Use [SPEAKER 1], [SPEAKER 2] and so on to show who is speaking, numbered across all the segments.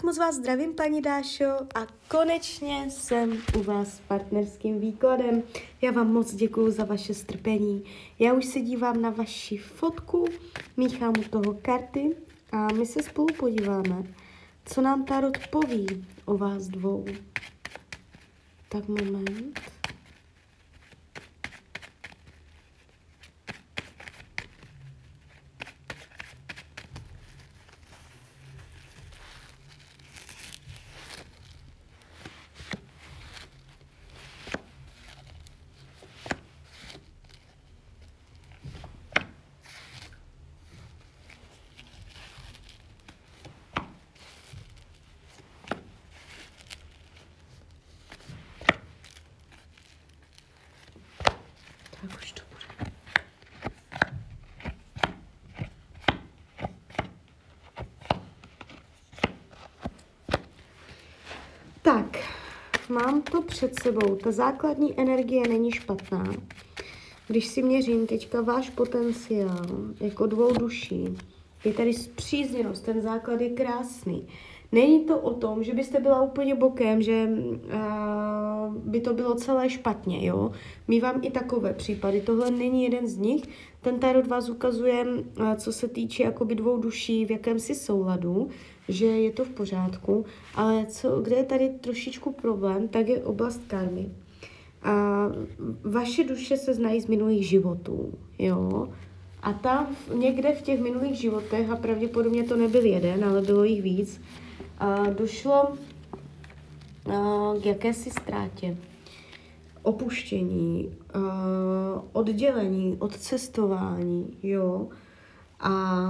[SPEAKER 1] Tak moc vás zdravím, paní Dášo, a konečně jsem u vás s partnerským výkladem. Já vám moc děkuji za vaše strpení. Já už se dívám na vaši fotku, míchám u toho karty a my se spolu podíváme, co nám Tarot poví o vás dvou. Tak moment. Tak už to bude. Tak, mám to před sebou. Ta základní energie není špatná. Když si měřím teďka váš potenciál jako dvou duší, je tady zpřízněnost, ten základ je krásný. Není to o tom, že byste byla úplně bokem, že uh, by to bylo celé špatně, jo. Mívám i takové případy, tohle není jeden z nich. Ten tarot vás ukazuje, uh, co se týče jakoby dvou duší, v jakém si souladu, že je to v pořádku, ale co, kde je tady trošičku problém, tak je oblast karmy. A vaše duše se znají z minulých životů, jo. A tam někde v těch minulých životech, a pravděpodobně to nebyl jeden, ale bylo jich víc, došlo k jakési ztrátě, opuštění, oddělení, odcestování, jo. A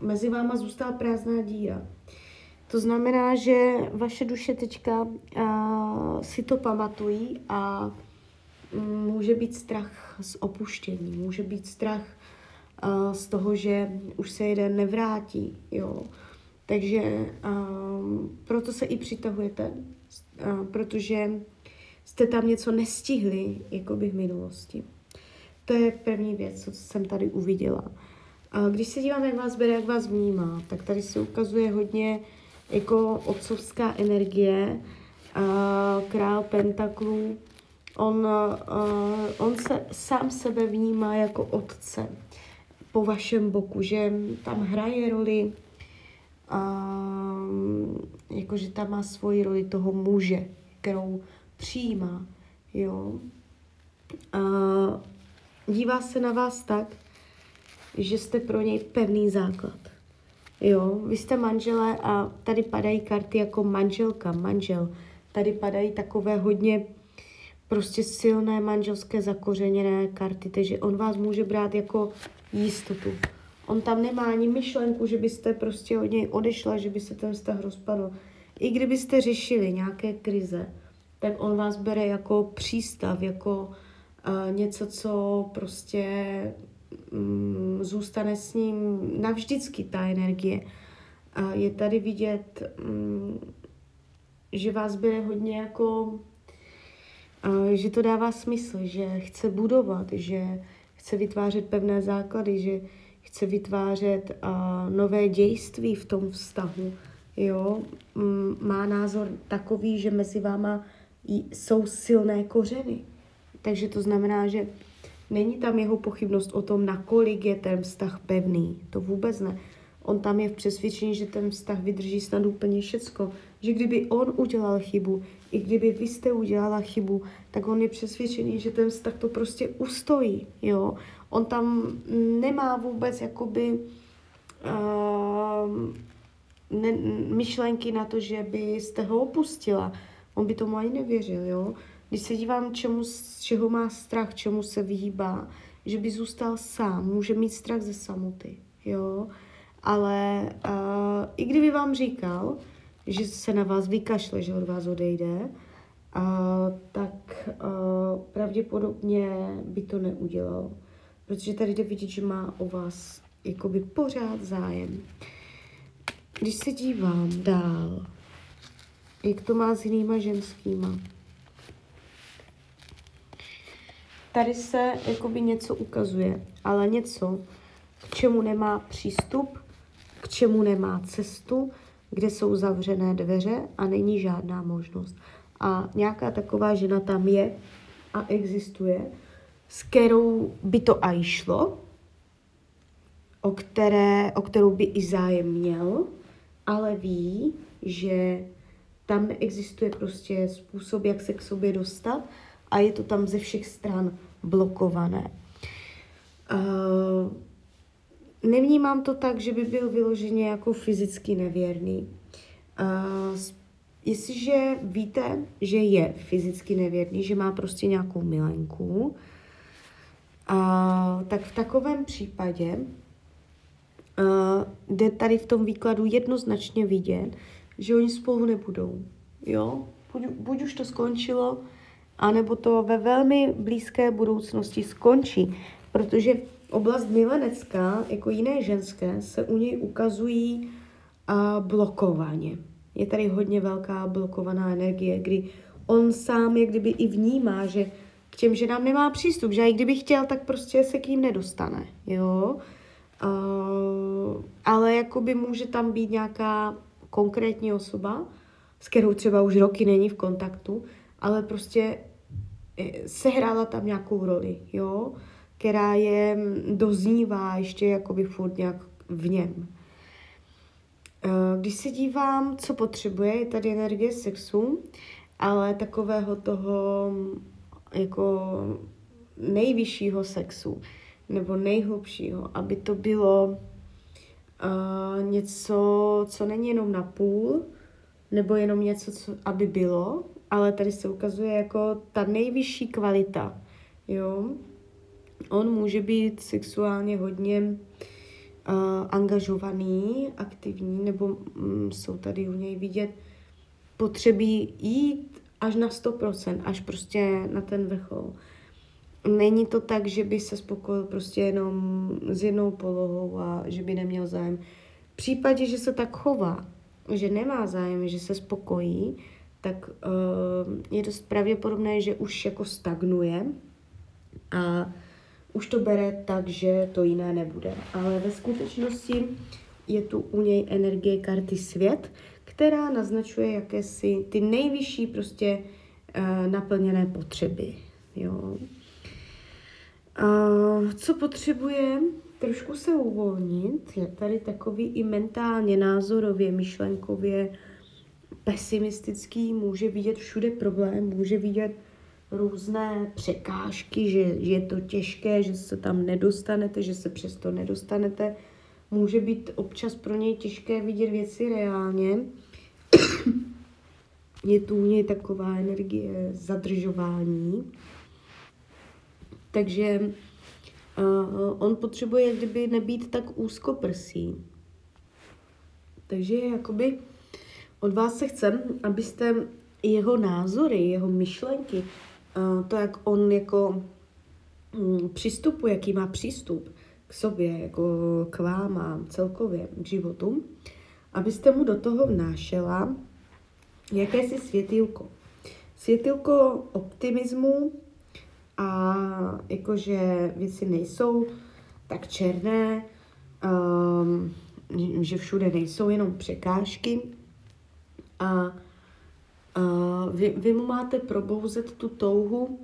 [SPEAKER 1] mezi váma zůstala prázdná díra. To znamená, že vaše duše teďka si to pamatují a může být strach z opuštění, může být strach z toho, že už se jeden nevrátí, jo. Takže um, proto se i přitahujete, protože jste tam něco nestihli, jako by v minulosti. To je první věc, co jsem tady uviděla. A když se dívám, jak vás bere, jak vás vnímá, tak tady se ukazuje hodně jako otcovská energie, a král pentaklů. On, on se sám sebe vnímá jako otce po vašem boku, že tam hraje roli a jakože tam má svoji roli toho muže, kterou přijímá, jo. A dívá se na vás tak, že jste pro něj pevný základ. Jo, vy jste manželé a tady padají karty jako manželka, manžel. Tady padají takové hodně prostě silné manželské zakořeněné karty, takže on vás může brát jako jistotu. On tam nemá ani myšlenku, že byste prostě od něj odešla, že by se ten vztah rozpadl. I kdybyste řešili nějaké krize, tak on vás bere jako přístav, jako uh, něco, co prostě um, zůstane s ním navždycky, ta energie. A je tady vidět, um, že vás bere hodně jako, uh, že to dává smysl, že chce budovat, že chce vytvářet pevné základy, že chce vytvářet uh, nové dějství v tom vztahu. Jo? M- má názor takový, že mezi váma jsou silné kořeny. Takže to znamená, že není tam jeho pochybnost o tom, nakolik je ten vztah pevný. To vůbec ne. On tam je v přesvědčení, že ten vztah vydrží snad úplně všecko. Že kdyby on udělal chybu, i kdyby vy jste udělala chybu, tak on je přesvědčený, že ten vztah to prostě ustojí. Jo? On tam nemá vůbec jakoby uh, ne, myšlenky na to, že byste ho opustila. On by tomu ani nevěřil, jo. Když se dívám, čemu, z čeho má strach, čemu se vyhýbá, že by zůstal sám, může mít strach ze samoty, jo. Ale uh, i kdyby vám říkal, že se na vás vykašle, že od vás odejde, uh, tak uh, pravděpodobně by to neudělal protože tady jde vidět, že má o vás jakoby pořád zájem. Když se dívám dál, jak to má s jinýma ženskýma, tady se jakoby něco ukazuje, ale něco, k čemu nemá přístup, k čemu nemá cestu, kde jsou zavřené dveře a není žádná možnost. A nějaká taková žena tam je a existuje, s kterou by to aj šlo, o, které, o kterou by i zájem měl, ale ví, že tam neexistuje prostě způsob, jak se k sobě dostat a je to tam ze všech stran blokované. Uh, nevnímám to tak, že by byl vyloženě jako fyzicky nevěrný. Uh, jestliže víte, že je fyzicky nevěrný, že má prostě nějakou milenku, uh, tak v takovém případě uh, jde tady v tom výkladu jednoznačně vidět, že oni spolu nebudou. Jo? Buď, buď už to skončilo, anebo to ve velmi blízké budoucnosti skončí, protože oblast milenecká, jako jiné ženské, se u něj ukazují a blokovaně. Je tady hodně velká blokovaná energie, kdy on sám je kdyby i vnímá, že k těm ženám nemá přístup, že i kdyby chtěl, tak prostě se k ním nedostane, jo. Uh, ale jakoby může tam být nějaká konkrétní osoba, s kterou třeba už roky není v kontaktu, ale prostě eh, sehrála tam nějakou roli, jo, která je mm, doznívá ještě jakoby furt nějak v něm. Eh, když se dívám, co potřebuje, je tady energie sexu, ale takového toho mm, jako nejvyššího sexu nebo nejhlubšího, aby to bylo uh, něco, co není jenom na půl, nebo jenom něco, co, aby bylo, ale tady se ukazuje jako ta nejvyšší kvalita, jo. On může být sexuálně hodně uh, angažovaný, aktivní, nebo um, jsou tady u něj vidět potřeby jít až na 100%, až prostě na ten vrchol. Není to tak, že by se spokojil prostě jenom s jednou polohou a že by neměl zájem. V případě, že se tak chová, že nemá zájem, že se spokojí, tak uh, je dost pravděpodobné, že už jako stagnuje a už to bere tak, že to jiné nebude. Ale ve skutečnosti je tu u něj energie karty svět, která naznačuje jakési ty nejvyšší prostě uh, naplněné potřeby. Jo. Uh, co potřebuje trošku se uvolnit, je tady takový i mentálně, názorově, myšlenkově pesimistický, může vidět všude problém, může vidět různé překážky, že, že je to těžké, že se tam nedostanete, že se přesto nedostanete. Může být občas pro něj těžké vidět věci reálně. je tu u něj taková energie zadržování. Takže uh, on potřebuje kdyby nebýt tak úzkoprsý. Takže jakoby od vás se chcem, abyste jeho názory, jeho myšlenky, to, jak on jako um, přistupuje, jaký má přístup k sobě, jako k vám celkově k životu, abyste mu do toho vnášela jakési světýlko. Světýlko optimismu, a jakože věci nejsou tak černé, um, že všude nejsou jenom překážky a uh, vy, vy mu máte probouzet tu touhu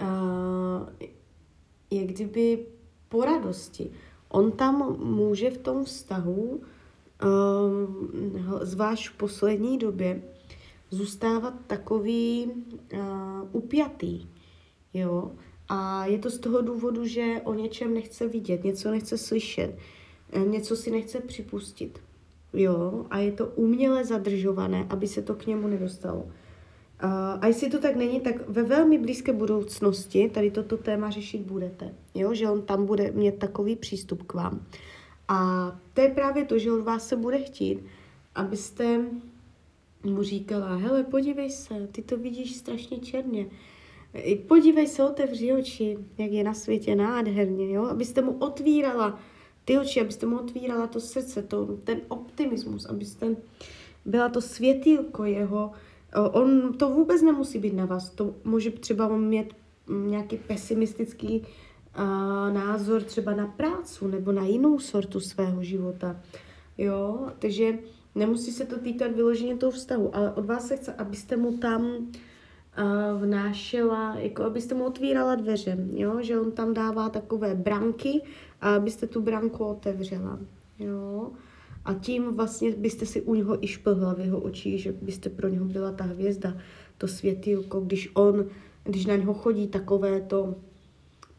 [SPEAKER 1] uh, jak kdyby po radosti. On tam může v tom vztahu, um, zvlášť v poslední době, zůstávat takový uh, upjatý. Jo? A je to z toho důvodu, že o něčem nechce vidět, něco nechce slyšet, eh, něco si nechce připustit. Jo? A je to uměle zadržované, aby se to k němu nedostalo. A jestli to tak není, tak ve velmi blízké budoucnosti tady toto téma řešit budete. Jo? Že on tam bude mít takový přístup k vám. A to je právě to, že od vás se bude chtít, abyste mu říkala, hele, podívej se, ty to vidíš strašně černě Podívej se, otevři oči, jak je na světě nádherně, jo? abyste mu otvírala ty oči, abyste mu otvírala to srdce, to, ten optimismus, abyste byla to světýlko jeho. On to vůbec nemusí být na vás, to může třeba mít nějaký pesimistický uh, názor třeba na prácu nebo na jinou sortu svého života. Jo, takže Nemusí se to týkat vyloženě toho vztahu, ale od vás se chce, abyste mu tam uh, vnášela, jako abyste mu otvírala dveře, jo? že on tam dává takové branky a abyste tu branku otevřela. Jo? A tím vlastně byste si u něho i šplhla v jeho očích, že byste pro něho byla ta hvězda, to světýlko, když on, když na něho chodí takové to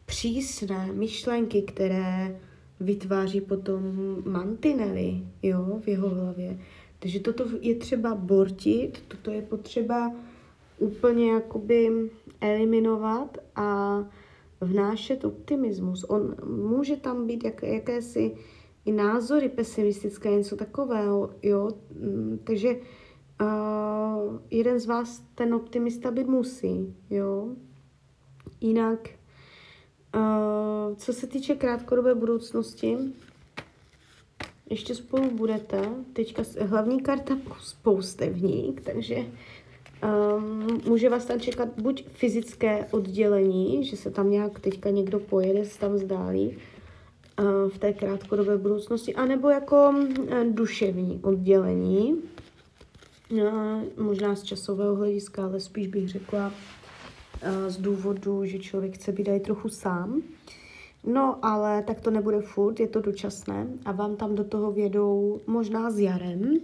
[SPEAKER 1] přísné myšlenky, které vytváří potom mantinely, jo, v jeho hlavě. Takže toto je třeba bortit, toto je potřeba úplně jakoby eliminovat a vnášet optimismus. On může tam být jak, jakési i názory pesimistické, něco takového, jo, mm, takže uh, jeden z vás ten optimista být musí, jo. Jinak, uh, co se týče krátkodobé budoucnosti, ještě spolu budete. Teďka hlavní karta spoustevník, takže um, může vás tam čekat buď fyzické oddělení, že se tam nějak teďka někdo pojede, se tam zdálí uh, v té krátkodobé budoucnosti, anebo jako uh, duševní oddělení, uh, možná z časového hlediska, ale spíš bych řekla uh, z důvodu, že člověk chce být i trochu sám. No, ale tak to nebude furt, je to dočasné a vám tam do toho vědou možná s jarem.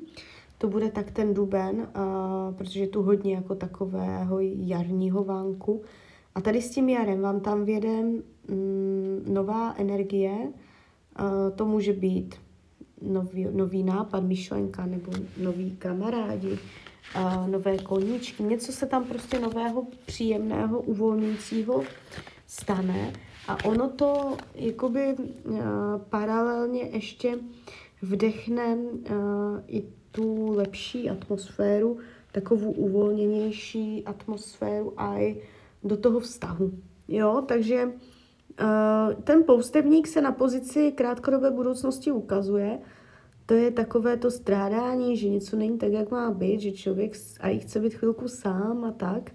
[SPEAKER 1] To bude tak ten duben, uh, protože tu hodně jako takového jarního vánku. A tady s tím jarem vám tam věde mm, nová energie. Uh, to může být nový, nový nápad, myšlenka nebo noví kamarádi, uh, nové koníčky. Něco se tam prostě nového, příjemného, uvolňujícího stane a ono to jakoby uh, paralelně ještě vdechne uh, i tu lepší atmosféru, takovou uvolněnější atmosféru a i do toho vztahu. Jo, takže uh, ten poustevník se na pozici krátkodobé budoucnosti ukazuje. To je takové to strádání, že něco není tak, jak má být, že člověk a chce být chvilku sám a tak,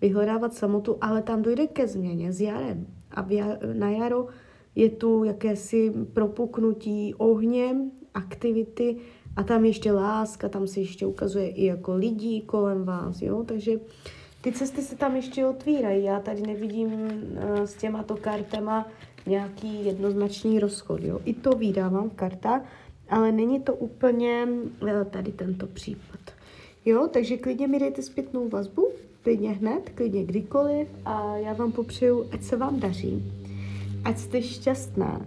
[SPEAKER 1] vyhledávat samotu, ale tam dojde ke změně s jarem a na jaro je tu jakési propuknutí ohně, aktivity a tam ještě láska, tam se ještě ukazuje i jako lidí kolem vás, jo, takže ty cesty se tam ještě otvírají, já tady nevidím uh, s těmato kartama nějaký jednoznačný rozchod, jo, i to vydávám v kartách, ale není to úplně uh, tady tento případ. Jo, takže klidně mi dejte zpětnou vazbu, klidně hned, klidně kdykoliv a já vám popřeju, ať se vám daří, ať jste šťastná.